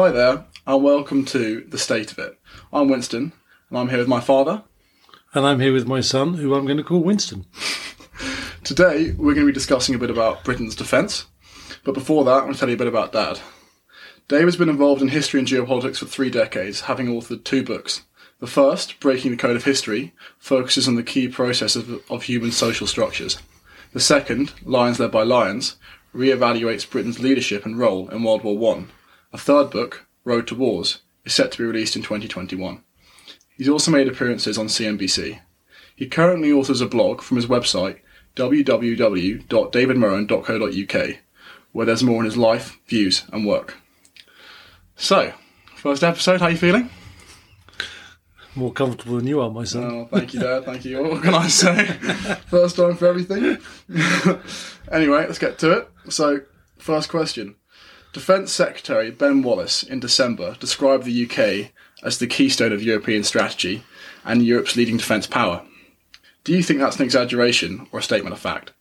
Hi there, and welcome to The State of It. I'm Winston, and I'm here with my father. And I'm here with my son, who I'm going to call Winston. Today, we're going to be discussing a bit about Britain's defence. But before that, I'm going to tell you a bit about Dad. Dave has been involved in history and geopolitics for three decades, having authored two books. The first, Breaking the Code of History, focuses on the key processes of, of human social structures. The second, Lions Led by Lions, re-evaluates Britain's leadership and role in World War One. A third book, Road to Wars, is set to be released in 2021. He's also made appearances on CNBC. He currently authors a blog from his website, www.davidmurrin.co.uk, where there's more on his life, views, and work. So, first episode, how are you feeling? More comfortable than you are, my son. Oh, thank you, Dad. Thank you. What can I say? First time for everything. anyway, let's get to it. So, first question. Defence Secretary Ben Wallace in December described the UK as the keystone of European strategy and Europe's leading defence power. Do you think that's an exaggeration or a statement of fact?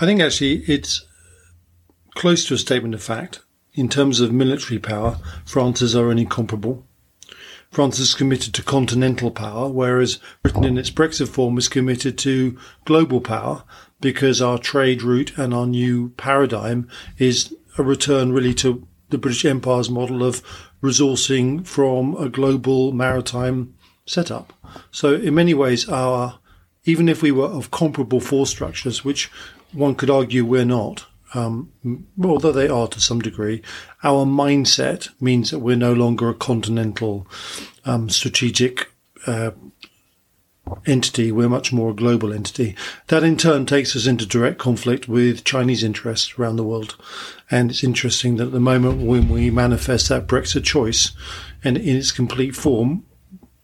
I think actually it's close to a statement of fact. In terms of military power, France is our only comparable. France is committed to continental power, whereas Britain in its Brexit form is committed to global power because our trade route and our new paradigm is a return really to the British Empire's model of resourcing from a global maritime setup. So in many ways, our, even if we were of comparable force structures, which one could argue we're not, um, although they are to some degree, our mindset means that we're no longer a continental um, strategic uh, entity. We're much more a global entity. That in turn takes us into direct conflict with Chinese interests around the world. And it's interesting that at the moment when we manifest that Brexit choice and in its complete form,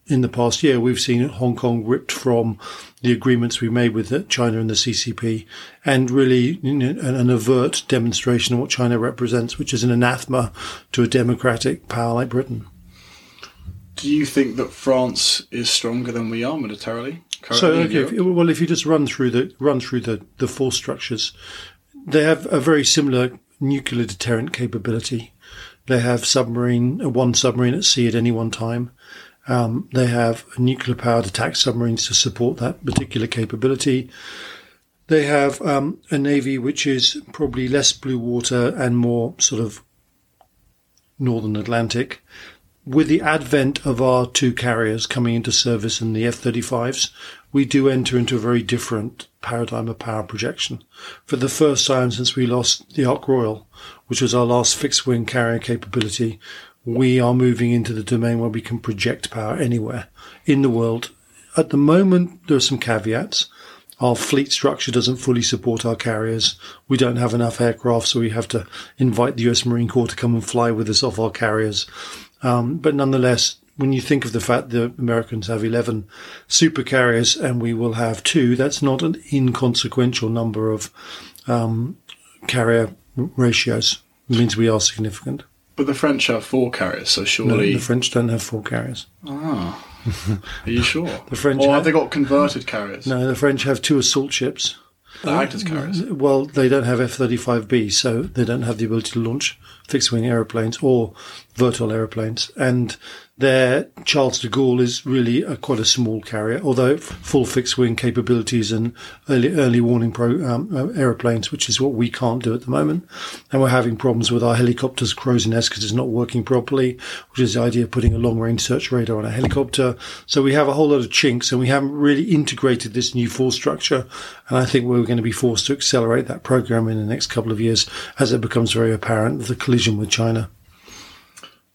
in the past year, we've seen Hong Kong ripped from the agreements we made with China and the CCP, and really you know, an overt demonstration of what China represents, which is an anathema to a democratic power like Britain. Do you think that France is stronger than we are militarily? So, okay, if, well, if you just run through the run through the the force structures, they have a very similar nuclear deterrent capability. They have submarine one submarine at sea at any one time. Um, they have nuclear powered attack submarines to support that particular capability. They have um, a navy which is probably less blue water and more sort of northern Atlantic. With the advent of our two carriers coming into service in the F 35s, we do enter into a very different paradigm of power projection. For the first time since we lost the Ark Royal, which was our last fixed wing carrier capability, we are moving into the domain where we can project power anywhere in the world. At the moment, there are some caveats. Our fleet structure doesn't fully support our carriers. We don't have enough aircraft, so we have to invite the US Marine Corps to come and fly with us off our carriers. Um, but nonetheless, when you think of the fact that Americans have 11 super carriers and we will have two, that's not an inconsequential number of um, carrier ratios. It means we are significant. But the French have four carriers, so surely. No, the French don't have four carriers. Ah. Are you sure? the French or have, have they got converted carriers? No, the French have two assault ships. The act as carriers. Well, they don't have F 35B, so they don't have the ability to launch fixed wing aeroplanes or vertical aeroplanes. And their Charles de Gaulle is really a, quite a small carrier, although full fixed wing capabilities and early, early warning pro, um, uh, aeroplanes, which is what we can't do at the moment. And we're having problems with our helicopters, Crow's-Nest, because it's not working properly, which is the idea of putting a long range search radar on a helicopter. So we have a whole lot of chinks and we haven't really integrated this new force structure. And I think we're going to be forced to accelerate that program in the next couple of years as it becomes very apparent the collision with China.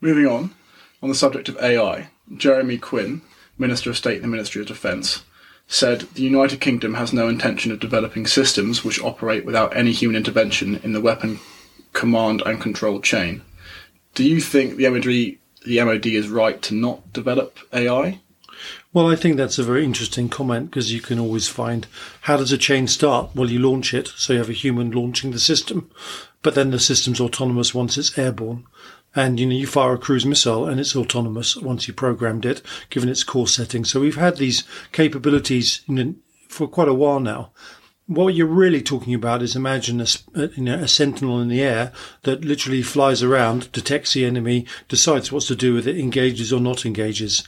Moving on, on the subject of AI, Jeremy Quinn, Minister of State in the Ministry of Defence, said the United Kingdom has no intention of developing systems which operate without any human intervention in the weapon command and control chain. Do you think the the MOD is right to not develop AI? Well, I think that's a very interesting comment because you can always find how does a chain start? Well, you launch it, so you have a human launching the system, but then the system's autonomous once it's airborne. And you know, you fire a cruise missile and it's autonomous once you programmed it, given its core settings. So we've had these capabilities know, for quite a while now. what you're really talking about is imagine a, you know, a sentinel in the air that literally flies around, detects the enemy, decides what to do with it, engages or not engages.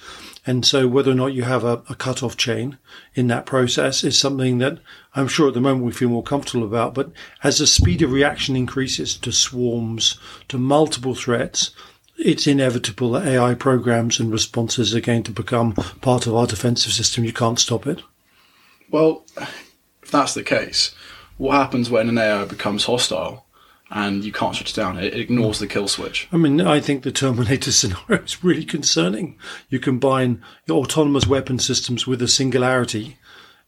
And so whether or not you have a, a cut-off chain in that process is something that I'm sure at the moment we feel more comfortable about. But as the speed of reaction increases to swarms, to multiple threats, it's inevitable that AI programs and responses are going to become part of our defensive system. You can't stop it. Well, if that's the case, what happens when an AI becomes hostile and you can't shut it down? It ignores the kill switch. I mean, I think the Terminator scenario is really concerning. You combine your autonomous weapon systems with a singularity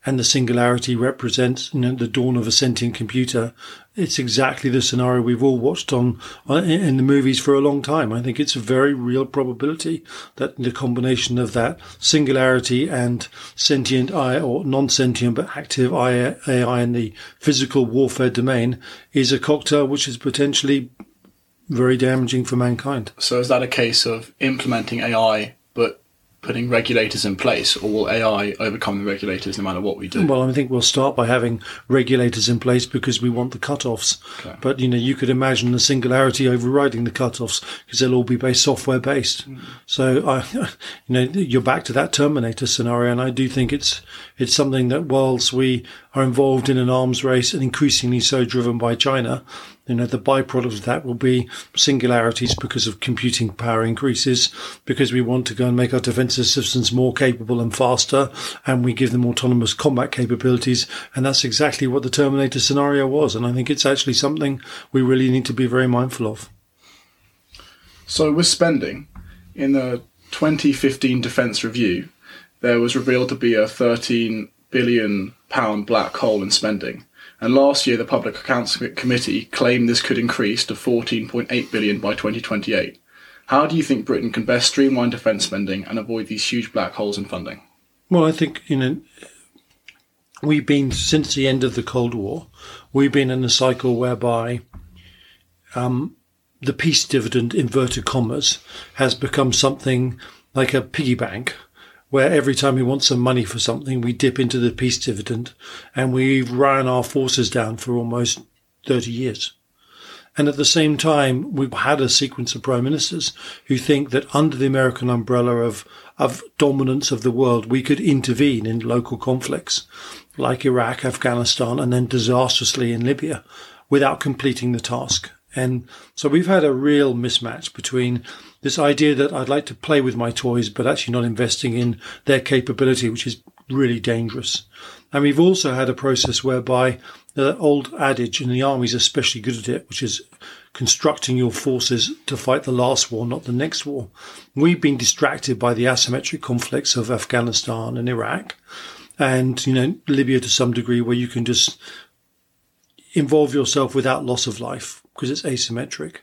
and the singularity represents you know, the dawn of a sentient computer. It's exactly the scenario we've all watched on uh, in the movies for a long time. I think it's a very real probability that the combination of that singularity and sentient AI or non-sentient but active AI in the physical warfare domain is a cocktail which is potentially very damaging for mankind. So is that a case of implementing AI but putting regulators in place, or will AI overcome the regulators no matter what we do? Well, I think we'll start by having regulators in place because we want the cut-offs. Okay. But you know, you could imagine the singularity overriding the cut-offs because they'll all be based software based. Mm. So I, you know, you're back to that Terminator scenario, and I do think it's it's something that whilst we are involved in an arms race and increasingly so driven by China, you know, the byproduct of that will be singularities because of computing power increases, because we want to go and make our defensive systems more capable and faster, and we give them autonomous combat capabilities. And that's exactly what the Terminator scenario was. And I think it's actually something we really need to be very mindful of. So, with spending, in the 2015 Defence Review, there was revealed to be a 13 billion pound black hole in spending and last year the Public Accounts Committee claimed this could increase to 14.8 billion by 2028. How do you think Britain can best streamline defence spending and avoid these huge black holes in funding? Well, I think you know we've been since the end of the Cold War, we've been in a cycle whereby um, the peace dividend, inverted commas, has become something like a piggy bank where every time we want some money for something, we dip into the peace dividend and we've run our forces down for almost 30 years. And at the same time, we've had a sequence of prime ministers who think that under the American umbrella of, of dominance of the world, we could intervene in local conflicts like Iraq, Afghanistan, and then disastrously in Libya without completing the task. And so we've had a real mismatch between this idea that I'd like to play with my toys, but actually not investing in their capability, which is really dangerous. And we've also had a process whereby the old adage, and the army's especially good at it, which is constructing your forces to fight the last war, not the next war. We've been distracted by the asymmetric conflicts of Afghanistan and Iraq and, you know, Libya to some degree where you can just involve yourself without loss of life because it's asymmetric.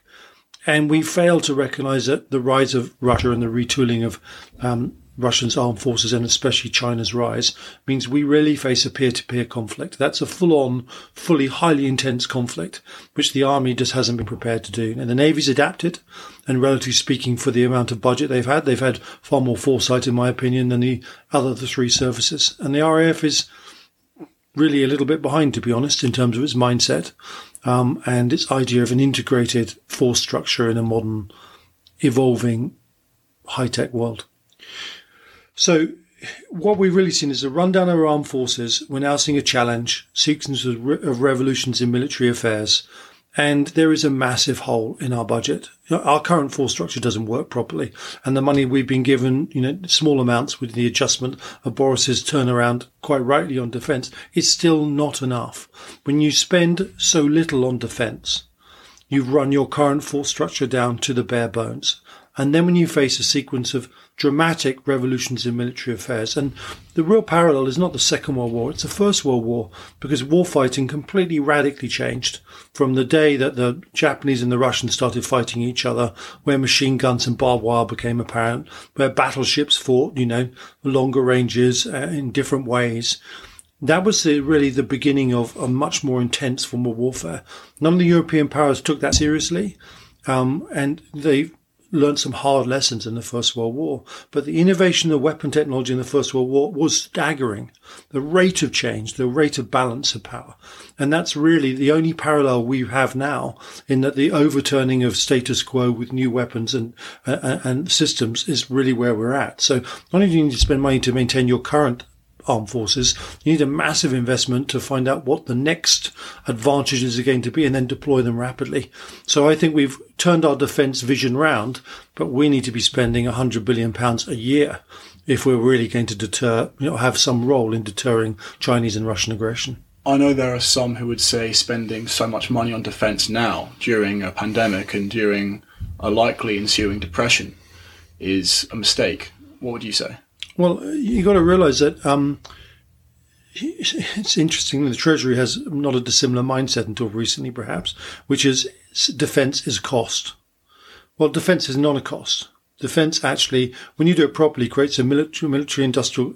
And we fail to recognize that the rise of Russia and the retooling of um, Russia's armed forces and especially China's rise means we really face a peer-to-peer conflict. That's a full-on, fully, highly intense conflict, which the army just hasn't been prepared to do. And the Navy's adapted, and relatively speaking, for the amount of budget they've had, they've had far more foresight, in my opinion, than the other the three services. And the RAF is really a little bit behind, to be honest, in terms of its mindset um, and its idea of an integrated force structure in a modern, evolving, high tech world. So, what we've really seen is a rundown of our armed forces. We're now seeing a challenge, sequence of, re- of revolutions in military affairs, and there is a massive hole in our budget. You know, our current force structure doesn't work properly, and the money we've been given, you know, small amounts with the adjustment of Boris's turnaround, quite rightly on defence, is still not enough. When you spend so little on defence, you've run your current force structure down to the bare bones. And then when you face a sequence of dramatic revolutions in military affairs, and the real parallel is not the Second World War, it's the First World War, because warfighting completely radically changed from the day that the Japanese and the Russians started fighting each other, where machine guns and barbed wire became apparent, where battleships fought, you know, longer ranges uh, in different ways. That was the, really the beginning of a much more intense form of warfare. None of the European powers took that seriously. Um, and they learned some hard lessons in the First World War. But the innovation of weapon technology in the First World War was staggering. The rate of change, the rate of balance of power. And that's really the only parallel we have now in that the overturning of status quo with new weapons and, uh, and systems is really where we're at. So not only do you need to spend money to maintain your current armed forces. You need a massive investment to find out what the next advantages are going to be and then deploy them rapidly. So I think we've turned our defence vision round, but we need to be spending hundred billion pounds a year if we're really going to deter, you know, have some role in deterring Chinese and Russian aggression. I know there are some who would say spending so much money on defence now during a pandemic and during a likely ensuing depression is a mistake. What would you say? Well, you got to realise that um, it's interesting. The Treasury has not a dissimilar mindset until recently, perhaps, which is defence is a cost. Well, defence is not a cost. Defence actually, when you do it properly, creates a military, military industrial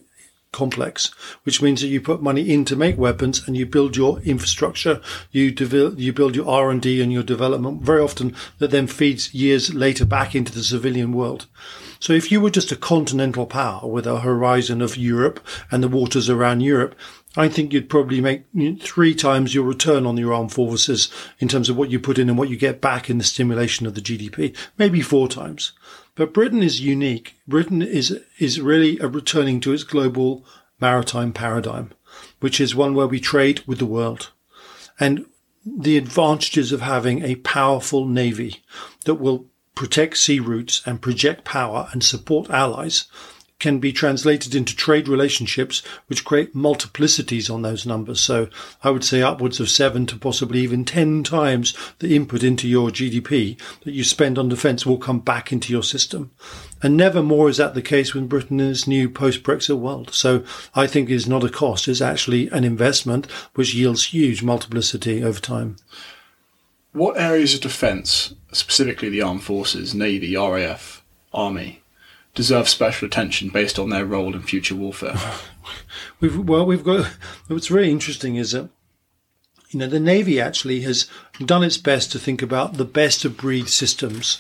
complex, which means that you put money in to make weapons and you build your infrastructure, you develop, you build your R and D and your development. Very often, that then feeds years later back into the civilian world. So if you were just a continental power with a horizon of Europe and the waters around Europe, I think you'd probably make three times your return on your armed forces in terms of what you put in and what you get back in the stimulation of the GDP, maybe four times. But Britain is unique. Britain is, is really a returning to its global maritime paradigm, which is one where we trade with the world. And the advantages of having a powerful navy that will protect sea routes and project power and support allies can be translated into trade relationships which create multiplicities on those numbers. So I would say upwards of seven to possibly even 10 times the input into your GDP that you spend on defence will come back into your system. And never more is that the case with Britain in its new post-Brexit world. So I think it is not a cost, it's actually an investment which yields huge multiplicity over time. What areas of defence, specifically the armed forces, Navy, RAF, Army, deserve special attention based on their role in future warfare? we've, well, we've got. What's really interesting is that you know the Navy actually has done its best to think about the best of breed systems.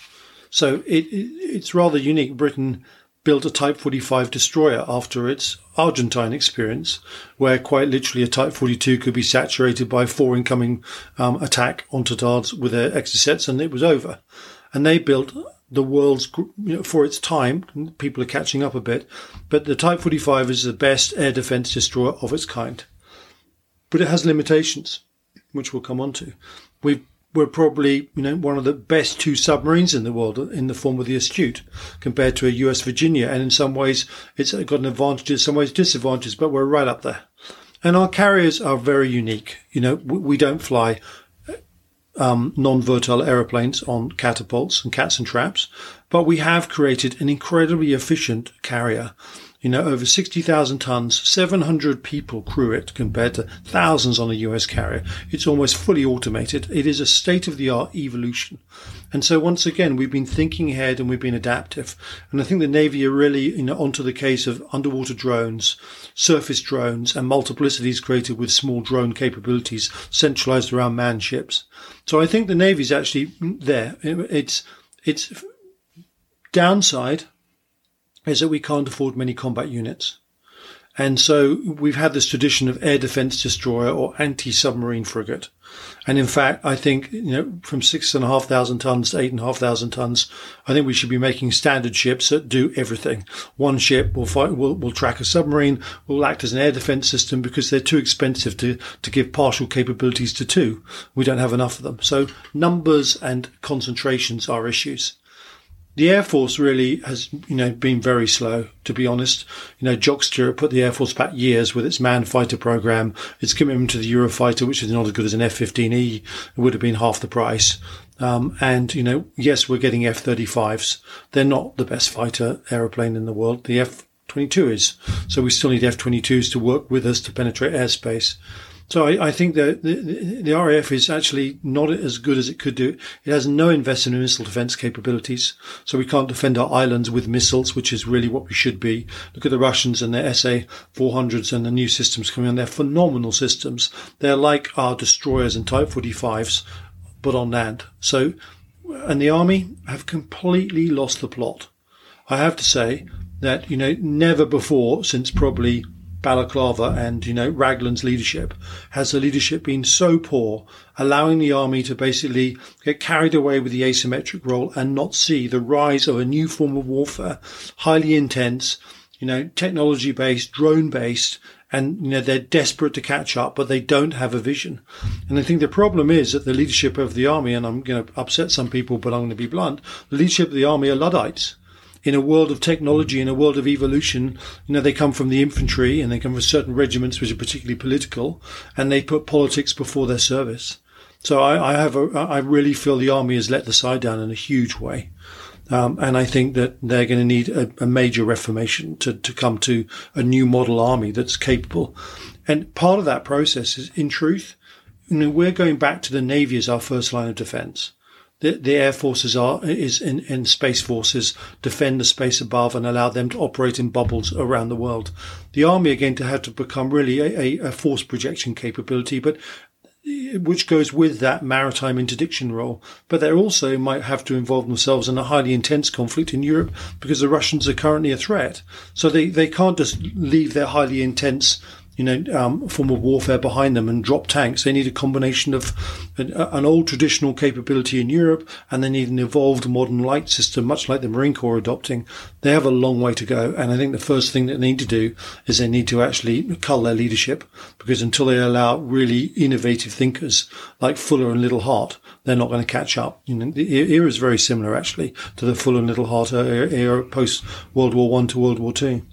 So it, it it's rather unique. Britain built a Type 45 destroyer after its Argentine experience, where quite literally a Type 42 could be saturated by four incoming um, attack Étendards with their Exocets, and it was over. And they built the world's, you know, for its time, people are catching up a bit, but the Type 45 is the best air defense destroyer of its kind. But it has limitations, which we'll come on to. We've we're probably, you know, one of the best two submarines in the world in the form of the Astute compared to a US Virginia. And in some ways, it's got an advantage, in some ways disadvantages, but we're right up there. And our carriers are very unique. You know, we don't fly um, non-volatile aeroplanes on catapults and cats and traps, but we have created an incredibly efficient carrier you know, over 60,000 tons, 700 people crew it compared to thousands on a US carrier. It's almost fully automated. It is a state of the art evolution. And so once again, we've been thinking ahead and we've been adaptive. And I think the Navy are really, you know, onto the case of underwater drones, surface drones and multiplicities created with small drone capabilities centralized around manned ships. So I think the Navy's actually there. It's, it's downside is that we can't afford many combat units. And so we've had this tradition of air defense destroyer or anti-submarine frigate. And in fact, I think, you know, from six and a half thousand tons to eight and a half thousand tons, I think we should be making standard ships that do everything. One ship will fight, will, will track a submarine, will act as an air defense system because they're too expensive to, to give partial capabilities to two. We don't have enough of them. So numbers and concentrations are issues the Air Force really has, you know, been very slow, to be honest. You know, Jock Stirrup put the Air Force back years with its manned fighter program, its commitment to the Eurofighter, which is not as good as an F-15E. It would have been half the price. Um, and, you know, yes, we're getting F-35s. They're not the best fighter aeroplane in the world. The F-22 is. So we still need F-22s to work with us to penetrate airspace. So I, I think that the, the, RAF is actually not as good as it could do. It has no investment in missile defense capabilities. So we can't defend our islands with missiles, which is really what we should be. Look at the Russians and their SA-400s and the new systems coming on. They're phenomenal systems. They're like our destroyers and Type 45s, but on land. So and the army have completely lost the plot. I have to say that, you know, never before since probably Balaclava and, you know, Raglan's leadership has the leadership been so poor, allowing the army to basically get carried away with the asymmetric role and not see the rise of a new form of warfare, highly intense, you know, technology based, drone based, and you know they're desperate to catch up, but they don't have a vision. And I think the problem is that the leadership of the army, and I'm going to upset some people, but I'm going to be blunt. The leadership of the army are luddites. In a world of technology, in a world of evolution, you know they come from the infantry and they come from certain regiments which are particularly political, and they put politics before their service. So I, I have a, I really feel the army has let the side down in a huge way. Um, and I think that they're going to need a, a, major reformation to, to come to a new model army that's capable. And part of that process is, in truth, you know, we're going back to the Navy as our first line of defense. The, the Air Forces are, is in, in Space Forces defend the space above and allow them to operate in bubbles around the world. The Army are going to have to become really a, a, a force projection capability, but which goes with that maritime interdiction role. But they also might have to involve themselves in a highly intense conflict in Europe because the Russians are currently a threat. So they, they can't just leave their highly intense you know, um, form of warfare behind them and drop tanks. They need a combination of an, an, old traditional capability in Europe and they need an evolved modern light system, much like the Marine Corps adopting. They have a long way to go. And I think the first thing that they need to do is they need to actually cull their leadership because until they allow really innovative thinkers like Fuller and Liddell Hart, they're not going to catch up. You know, the era is very similar actually to the Fuller and Liddell Hart era post World War One to World War Two.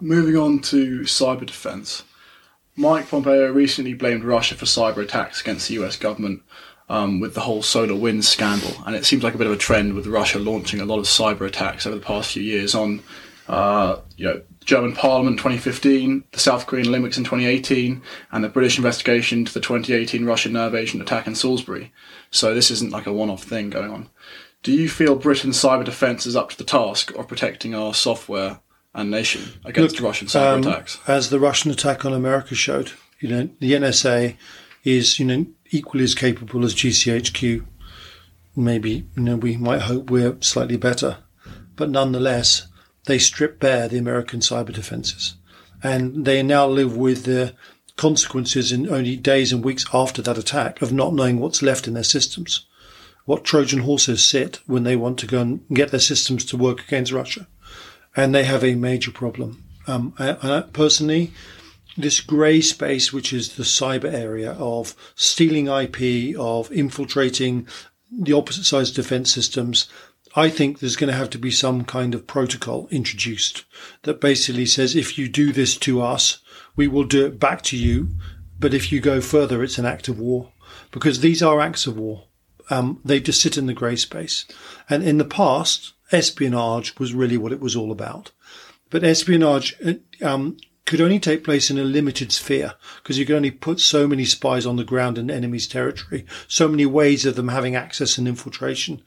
Moving on to cyber defense. Mike Pompeo recently blamed Russia for cyber attacks against the US government um, with the whole solar wind scandal. And it seems like a bit of a trend with Russia launching a lot of cyber attacks over the past few years on, uh, you know, German Parliament 2015, the South Korean Olympics in 2018, and the British investigation into the 2018 Russian nerve agent attack in Salisbury. So this isn't like a one-off thing going on. Do you feel Britain's cyber defence is up to the task of protecting our software and nation against Look, Russian cyber um, attacks. As the Russian attack on America showed, you know, the NSA is, you know, equally as capable as GCHQ. Maybe, you know, we might hope we're slightly better, but nonetheless, they strip bare the American cyber defenses. And they now live with the consequences in only days and weeks after that attack of not knowing what's left in their systems. What Trojan horses sit when they want to go and get their systems to work against Russia and they have a major problem. Um, I, I personally, this grey space, which is the cyber area of stealing IP, of infiltrating the opposite side's defense systems, I think there's going to have to be some kind of protocol introduced that basically says if you do this to us, we will do it back to you. But if you go further, it's an act of war because these are acts of war. Um, they just sit in the grey space. And in the past, espionage was really what it was all about. But espionage um, could only take place in a limited sphere because you could only put so many spies on the ground in enemy's territory, so many ways of them having access and infiltration.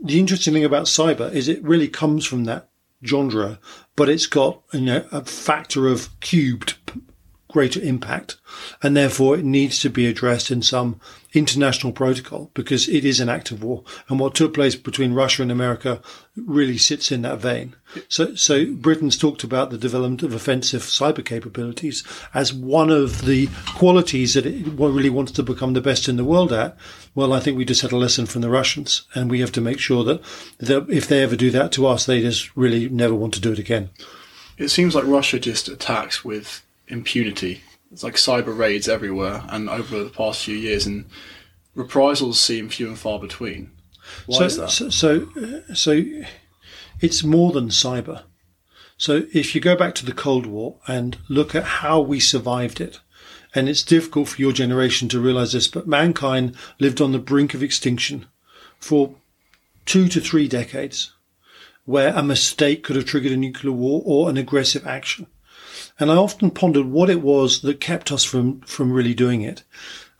The interesting thing about cyber is it really comes from that genre, but it's got you know a factor of cubed greater impact, and therefore it needs to be addressed in some international protocol because it is an act of war. And what took place between Russia and America really sits in that vein. So, so Britain's talked about the development of offensive cyber capabilities as one of the qualities that it really wants to become the best in the world at. Well, I think we just had a lesson from the Russians, and we have to make sure that, that if they ever do that to us, they just really never want to do it again. It seems like Russia just attacks with impunity. It's like cyber raids everywhere, and over the past few years, and reprisals seem few and far between. Why so, is that? So, so, so, it's more than cyber. So, if you go back to the Cold War and look at how we survived it, and it's difficult for your generation to realize this, but mankind lived on the brink of extinction for two to three decades, where a mistake could have triggered a nuclear war or an aggressive action. And I often pondered what it was that kept us from, from really doing it.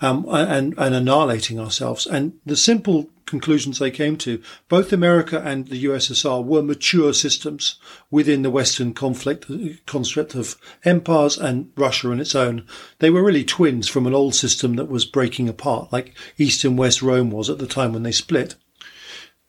Um, and, and annihilating ourselves. And the simple conclusions they came to, both America and the USSR were mature systems within the Western conflict construct of empires and Russia in its own. They were really twins from an old system that was breaking apart, like East and West Rome was at the time when they split.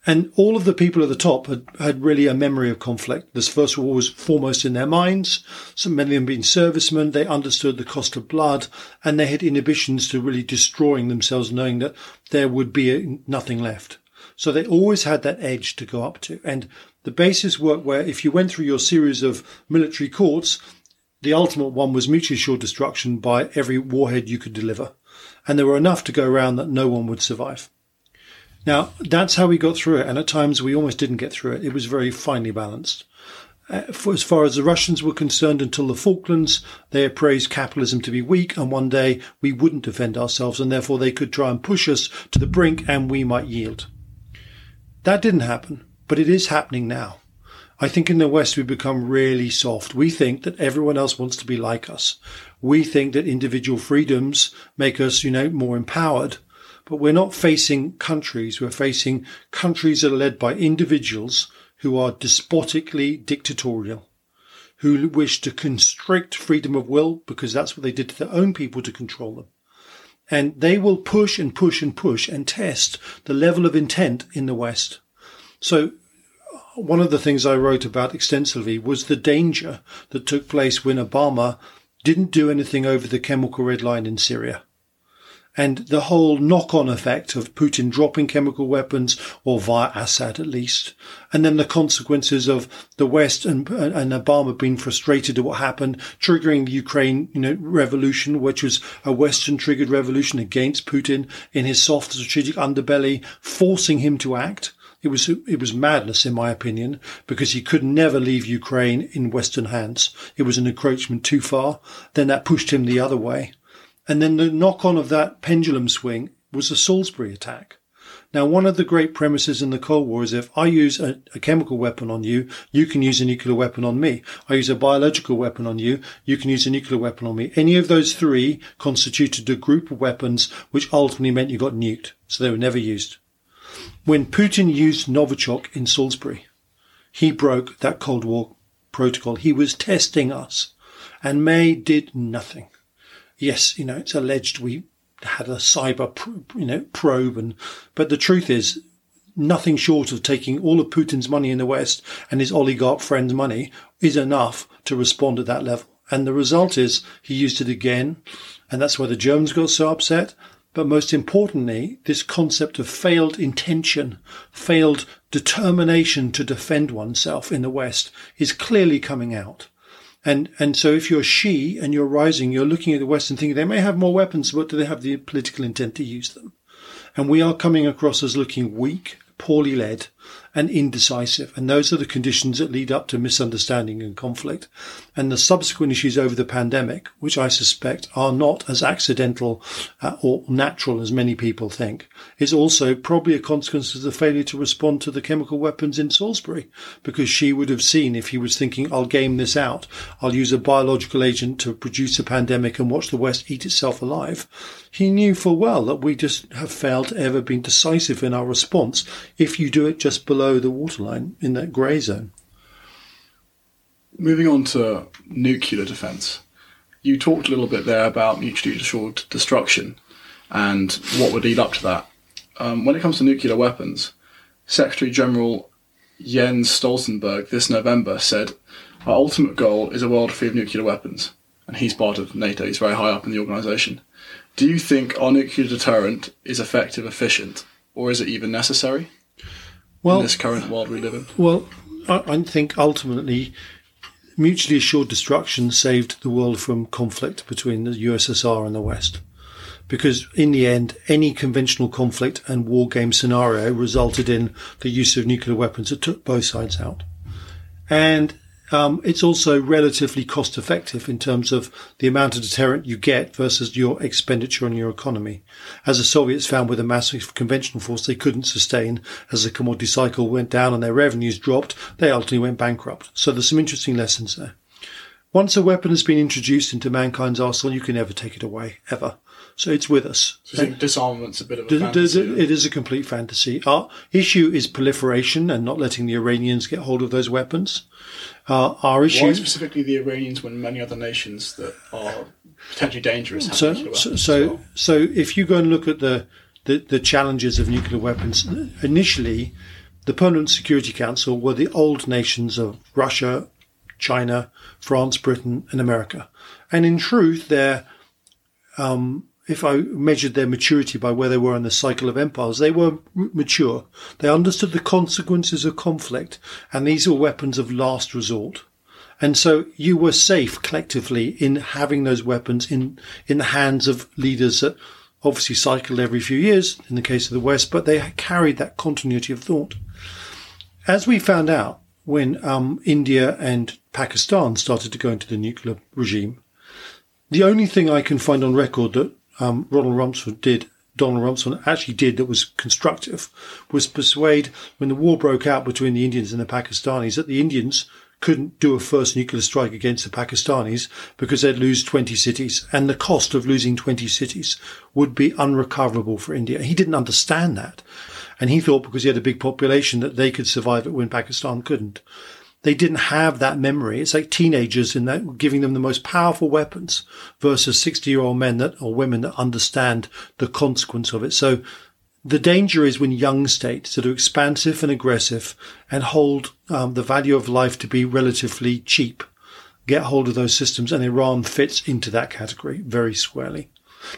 And all of the people at the top had, had really a memory of conflict. This First World War was foremost in their minds. So many of them being servicemen, they understood the cost of blood and they had inhibitions to really destroying themselves, knowing that there would be nothing left. So they always had that edge to go up to. And the basis worked where if you went through your series of military courts, the ultimate one was mutually assured destruction by every warhead you could deliver. And there were enough to go around that no one would survive. Now, that's how we got through it. And at times we almost didn't get through it. It was very finely balanced. Uh, as far as the Russians were concerned, until the Falklands, they appraised capitalism to be weak, and one day we wouldn't defend ourselves, and therefore they could try and push us to the brink, and we might yield. That didn't happen, but it is happening now. I think in the West we become really soft. We think that everyone else wants to be like us. We think that individual freedoms make us, you know, more empowered. But we're not facing countries. We're facing countries that are led by individuals who are despotically dictatorial, who wish to constrict freedom of will because that's what they did to their own people to control them. And they will push and push and push and test the level of intent in the West. So one of the things I wrote about extensively was the danger that took place when Obama didn't do anything over the chemical red line in Syria. And the whole knock on effect of Putin dropping chemical weapons, or via Assad at least, and then the consequences of the West and, and Obama being frustrated at what happened, triggering the Ukraine you know, revolution, which was a Western triggered revolution against Putin in his soft strategic underbelly, forcing him to act it was it was madness, in my opinion, because he could never leave Ukraine in Western hands. It was an encroachment too far. Then that pushed him the other way, and then the knock on of that pendulum swing was the Salisbury attack. Now, one of the great premises in the Cold War is if I use a, a, chemical weapon on you, you can use a nuclear weapon on me. I use a biological weapon on you, you can use a nuclear weapon on me. Any of those three constituted a group of weapons which ultimately meant you got nuked. So they were never used. When Putin used Novichok in Salisbury, he broke that Cold War protocol. He was testing us, and May did nothing. Yes, you know, it's alleged we had a cyber, you know, probe, and but the truth is, nothing short of taking all of Putin's money in the West and his oligarch friends' money is enough to respond at that level. And the result is he used it again, and that's why the Germans got so upset. But most importantly, this concept of failed intention, failed determination to defend oneself in the West is clearly coming out. And, and so if you're Xi and you're rising, you're looking at the West and thinking they may have more weapons, but do they have the political intent to use them? And we are coming across as looking weak, poorly led, and indecisive. And those are the conditions that lead up to misunderstanding and conflict. And the subsequent issues over the pandemic, which I suspect are not as accidental uh, or natural as many people think, is also probably a consequence of the failure to respond to the chemical weapons in Salisbury, because Xi would have seen if he was thinking, I'll game this out, I'll use a biological agent to produce a pandemic and watch the West eat itself alive. He knew full well that we just have failed to ever be decisive in our response if you do it just below below the waterline in that grey zone. Moving on to nuclear defence, you talked a little bit there about mutually assured destruction and what would lead up to that. Um, when it comes to nuclear weapons, Secretary General Jens Stoltenberg this November said, Our ultimate goal is a world free of nuclear weapons. And he's part of NATO, he's very high up in the organisation. Do you think our nuclear deterrent is effective, efficient, or is it even necessary? Well, in this current world we live in? Well, I, I think ultimately mutually assured destruction saved the world from conflict between the USSR and the West. Because in the end, any conventional conflict and war game scenario resulted in the use of nuclear weapons that took both sides out. And um, it's also relatively cost effective in terms of the amount of deterrent you get versus your expenditure on your economy. As the Soviets found with a massive conventional force they couldn't sustain as the commodity cycle went down and their revenues dropped, they ultimately went bankrupt. So there's some interesting lessons there. Once a weapon has been introduced into mankind's arsenal, you can never take it away, ever. So it's with us. So you think disarmament's a bit of a fantasy? It is a complete fantasy. Our issue is proliferation and not letting the Iranians get hold of those weapons. Uh, our issue. Why specifically the Iranians when many other nations that are potentially dangerous so, so, so, well? so if you go and look at the, the, the challenges of nuclear weapons, initially the Permanent Security Council were the old nations of Russia, China, France, Britain, and America. And in truth, they're, um, if I measured their maturity by where they were in the cycle of empires, they were mature. They understood the consequences of conflict, and these were weapons of last resort. And so you were safe collectively in having those weapons in, in the hands of leaders that obviously cycled every few years in the case of the West, but they carried that continuity of thought. As we found out when um, India and Pakistan started to go into the nuclear regime, the only thing I can find on record that um, Ronald Rumsfeld did, Donald Rumsfeld actually did that was constructive, was persuade when the war broke out between the Indians and the Pakistanis that the Indians couldn't do a first nuclear strike against the Pakistanis because they'd lose 20 cities and the cost of losing 20 cities would be unrecoverable for India. He didn't understand that. And he thought because he had a big population that they could survive it when Pakistan couldn't. They didn't have that memory. It's like teenagers in that giving them the most powerful weapons versus 60 year old men that or women that understand the consequence of it. So the danger is when young states that are expansive and aggressive and hold um, the value of life to be relatively cheap get hold of those systems, and Iran fits into that category very squarely.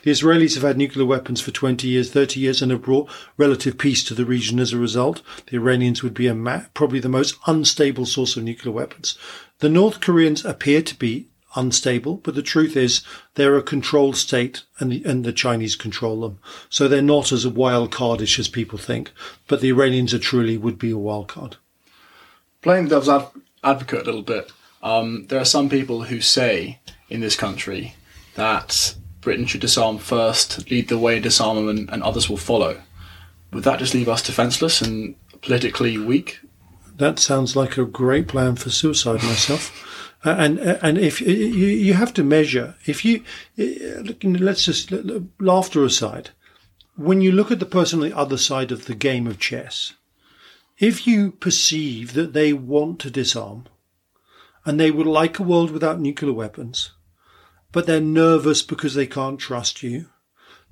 The Israelis have had nuclear weapons for 20 years, 30 years, and have brought relative peace to the region as a result. The Iranians would be ma- probably the most unstable source of nuclear weapons. The North Koreans appear to be unstable, but the truth is they're a controlled state and the, and the Chinese control them. So they're not as wild cardish as people think, but the Iranians are truly would be a wild card. Playing devil's advocate a little bit, um, there are some people who say in this country that Britain should disarm first, lead the way in disarmament, and others will follow. Would that just leave us defenceless and politically weak? That sounds like a great plan for suicide myself. Uh, and uh, and if you you have to measure if you uh, let's just laughter aside when you look at the person on the other side of the game of chess if you perceive that they want to disarm and they would like a world without nuclear weapons but they're nervous because they can't trust you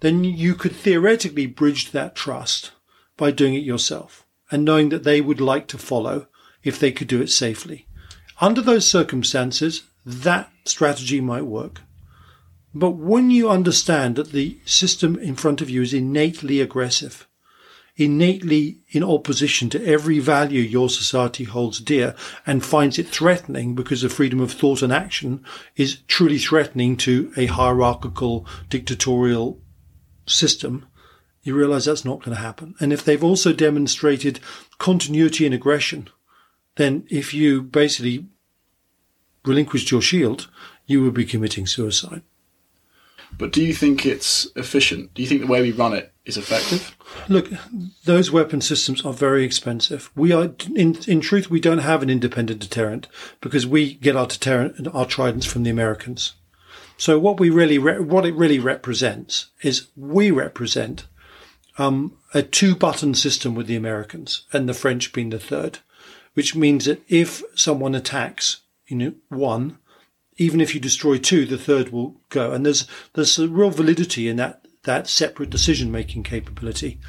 then you could theoretically bridge that trust by doing it yourself and knowing that they would like to follow if they could do it safely under those circumstances, that strategy might work. But when you understand that the system in front of you is innately aggressive, innately in opposition to every value your society holds dear and finds it threatening because the freedom of thought and action is truly threatening to a hierarchical dictatorial system, you realize that's not going to happen. And if they've also demonstrated continuity and aggression, then if you basically relinquished your shield, you would be committing suicide. But do you think it's efficient? Do you think the way we run it is effective? Look, those weapon systems are very expensive. We are, in, in truth, we don't have an independent deterrent because we get our deterrent, our tridents from the Americans. So what we really, re- what it really represents is we represent um, a two-button system with the Americans and the French being the third which means that if someone attacks, you know, one, even if you destroy two, the third will go. And there's there's a real validity in that that separate decision making capability.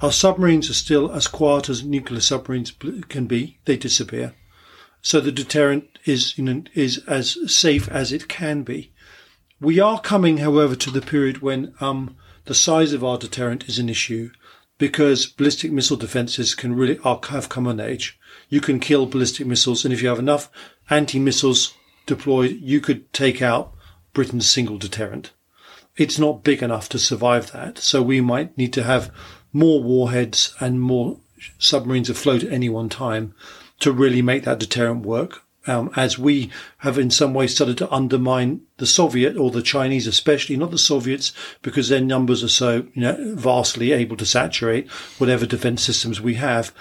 Our submarines are still as quiet as nuclear submarines can be; they disappear. So the deterrent is you know is as safe as it can be. We are coming, however, to the period when um, the size of our deterrent is an issue because ballistic missile defenses can really are, have come on age you can kill ballistic missiles. And if you have enough anti missiles deployed, you could take out Britain's single deterrent. It's not big enough to survive that. So we might need to have more warheads and more submarines afloat at any one time to really make that deterrent work. Um, as we have in some ways started to undermine the Soviet or the Chinese, especially not the Soviets, because their numbers are so you know vastly able to saturate whatever defense systems we have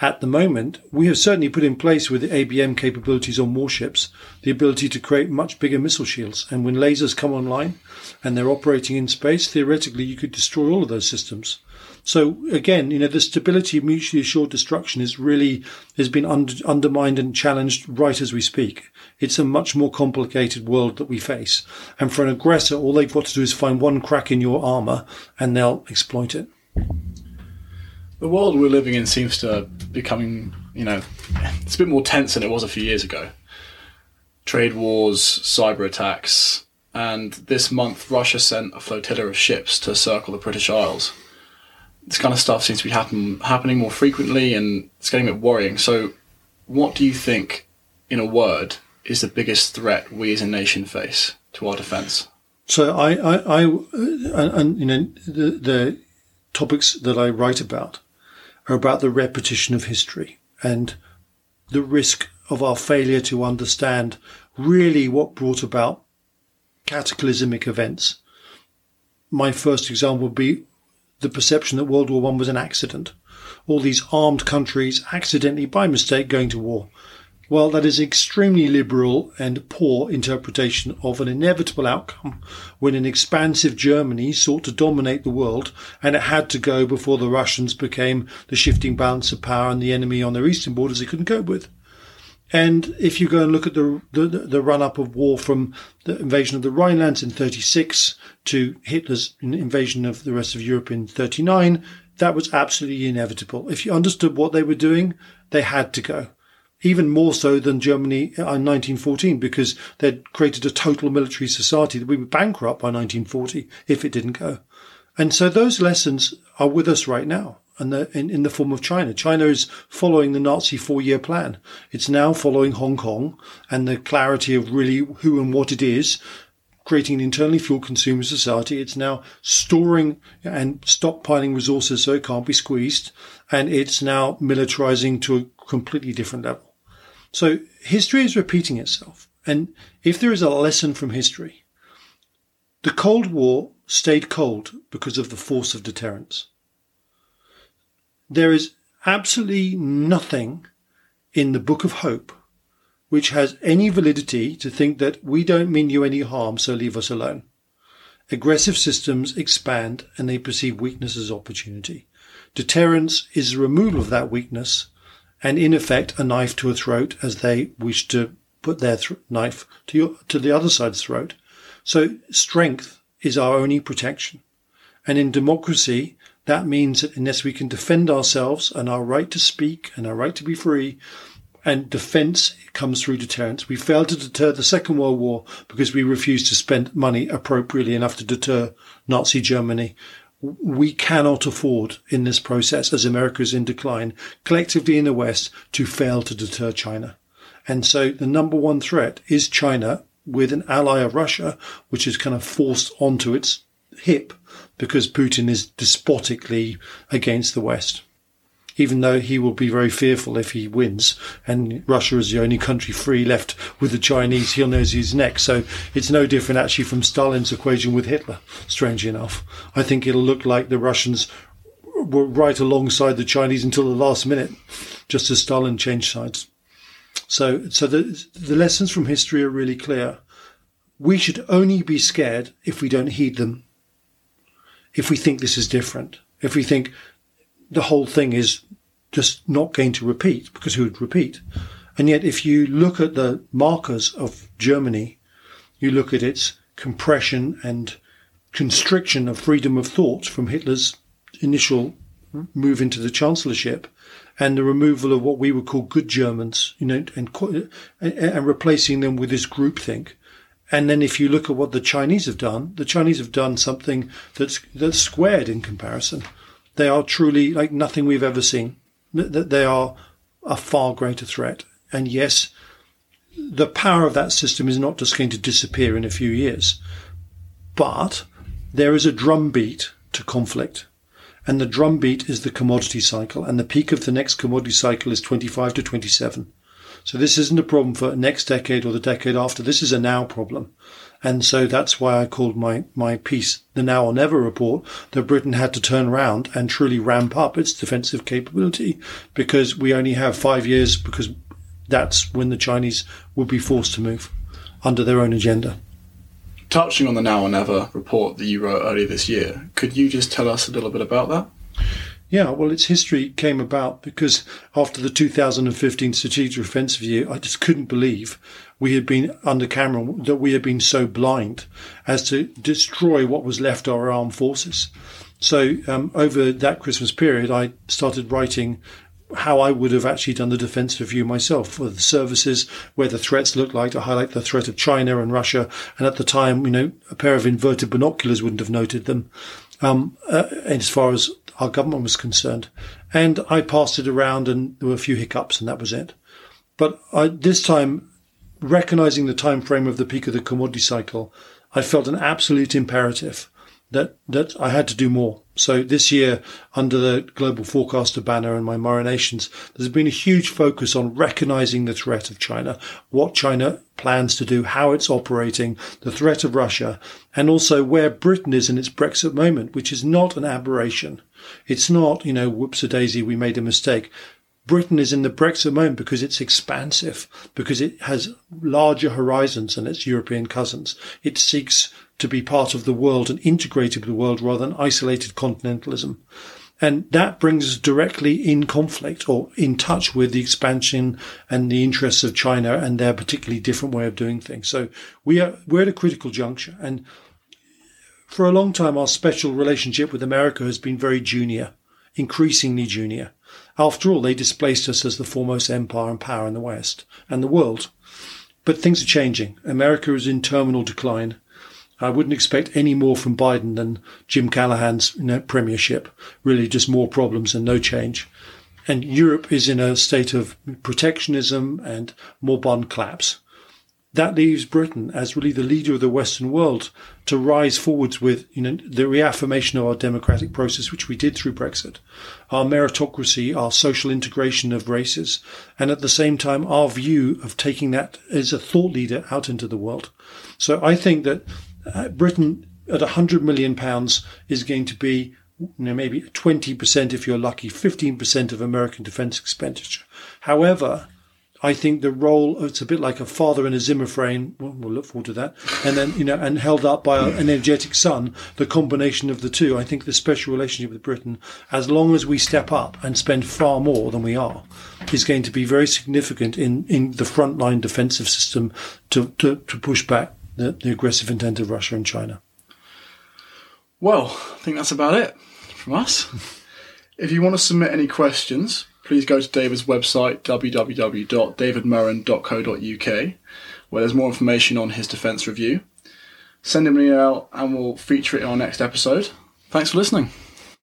at the moment, we have certainly put in place with the ABM capabilities on warships the ability to create much bigger missile shields. And when lasers come online and they're operating in space, theoretically, you could destroy all of those systems. So again, you know, the stability of mutually assured destruction is really has been under, undermined and challenged right as we speak. It's a much more complicated world that we face. And for an aggressor, all they've got to do is find one crack in your armor and they'll exploit it. The world we're living in seems to be becoming, you know, it's a bit more tense than it was a few years ago. Trade wars, cyber attacks, and this month Russia sent a flotilla of ships to circle the British Isles. This kind of stuff seems to be happen, happening more frequently, and it's getting a bit worrying. So, what do you think, in a word, is the biggest threat we as a nation face to our defence? So I, I, I and, and, you know, the, the topics that I write about are about the repetition of history and the risk of our failure to understand really what brought about cataclysmic events. My first example would be the perception that World War One was an accident. All these armed countries accidentally, by mistake, going to war. Well, that is an extremely liberal and poor interpretation of an inevitable outcome when an expansive Germany sought to dominate the world and it had to go before the Russians became the shifting balance of power and the enemy on their eastern borders they couldn't cope with. And if you go and look at the, the, the run up of war from the invasion of the Rhinelands in 36 to Hitler's invasion of the rest of Europe in 39, that was absolutely inevitable. If you understood what they were doing, they had to go even more so than Germany uh, in 1914 because they'd created a total military society that we would bankrupt by 1940 if it didn't go. And so those lessons are with us right now and in, in the form of China. China is following the Nazi four year plan. It's now following Hong Kong and the clarity of really who and what it is creating an internally fuel consumer society. It's now storing and stockpiling resources so it can't be squeezed. And it's now militarizing to a completely different level. So history is repeating itself. And if there is a lesson from history, the Cold War stayed cold because of the force of deterrence. There is absolutely nothing in the Book of Hope which has any validity to think that we don't mean you any harm, so leave us alone. Aggressive systems expand and they perceive weakness as opportunity. Deterrence is the removal of that weakness and in effect a knife to a throat as they wish to put their th- knife to your, to the other side's throat. So strength is our only protection. And in democracy, that means that unless we can defend ourselves and our right to speak and our right to be free, and defense comes through deterrence. We failed to deter the Second World War because we refused to spend money appropriately enough to deter Nazi Germany we cannot afford in this process, as America is in decline, collectively in the West, to fail to deter China. And so the number one threat is China with an ally of Russia, which is kind of forced onto its hip because Putin is despotically against the West even though he will be very fearful if he wins. And Russia is the only country free left with the Chinese. He'll know who's next. So it's no different actually from Stalin's equation with Hitler, strangely enough. I think it'll look like the Russians were right alongside the Chinese until the last minute, just as Stalin changed sides. So, so the, the lessons from history are really clear. We should only be scared if we don't heed them. If we think this is different. If we think the whole thing is just not going to repeat because who would repeat? And yet, if you look at the markers of Germany, you look at its compression and constriction of freedom of thought from Hitler's initial move into the chancellorship and the removal of what we would call good Germans, you know, and, and replacing them with this groupthink. And then if you look at what the Chinese have done, the Chinese have done something that's, that's squared in comparison. They are truly like nothing we've ever seen. That they are a far greater threat. And yes, the power of that system is not just going to disappear in a few years, but there is a drumbeat to conflict. And the drumbeat is the commodity cycle. And the peak of the next commodity cycle is 25 to 27. So this isn't a problem for next decade or the decade after. This is a now problem. And so that's why I called my, my piece the Now or Never report that Britain had to turn around and truly ramp up its defensive capability because we only have five years because that's when the Chinese would be forced to move under their own agenda. Touching on the Now or Never report that you wrote earlier this year, could you just tell us a little bit about that? Yeah, well, its history came about because after the 2015 Strategic offensive Review, I just couldn't believe we had been under Cameron, that we had been so blind as to destroy what was left of our armed forces. So um, over that Christmas period, I started writing how I would have actually done the defense review myself for the services, where the threats looked like to highlight the threat of China and Russia. And at the time, you know, a pair of inverted binoculars wouldn't have noted them, um, uh, as far as our government was concerned. And I passed it around and there were a few hiccups and that was it. But I, this time, recognizing the time frame of the peak of the commodity cycle, I felt an absolute imperative that that I had to do more. So this year, under the global forecaster banner and my Nations, there's been a huge focus on recognizing the threat of China, what China plans to do, how it's operating, the threat of Russia, and also where Britain is in its Brexit moment, which is not an aberration. It's not, you know, whoops a daisy, we made a mistake. Britain is in the Brexit moment because it's expansive, because it has larger horizons than its European cousins. It seeks to be part of the world and integrated with the world rather than isolated continentalism. And that brings us directly in conflict or in touch with the expansion and the interests of China and their particularly different way of doing things. So we are, we're at a critical juncture. And for a long time, our special relationship with America has been very junior, increasingly junior. After all, they displaced us as the foremost empire and power in the West and the world. But things are changing. America is in terminal decline. I wouldn't expect any more from Biden than Jim Callaghan's you know, premiership. Really, just more problems and no change. And Europe is in a state of protectionism and more bond collapse that leaves Britain as really the leader of the Western world to rise forwards with you know the reaffirmation of our democratic process, which we did through Brexit, our meritocracy, our social integration of races, and at the same time our view of taking that as a thought leader out into the world. So I think that uh, Britain at 100 million pounds is going to be you know, maybe 20% if you're lucky, 15% of American defense expenditure. However, I think the role it's a bit like a father in a Zimmer frame. We'll, look forward to that. And then you know, and held up by an energetic son. The combination of the two, I think, the special relationship with Britain, as long as we step up and spend far more than we are, is going to be very significant in in the frontline defensive system to to, to push back the, the aggressive intent of Russia and China. Well, I think that's about it from us. if you want to submit any questions please go to David's website, www.davidmurrin.co.uk, where there's more information on his defence review. Send him an email and we'll feature it in our next episode. Thanks for listening.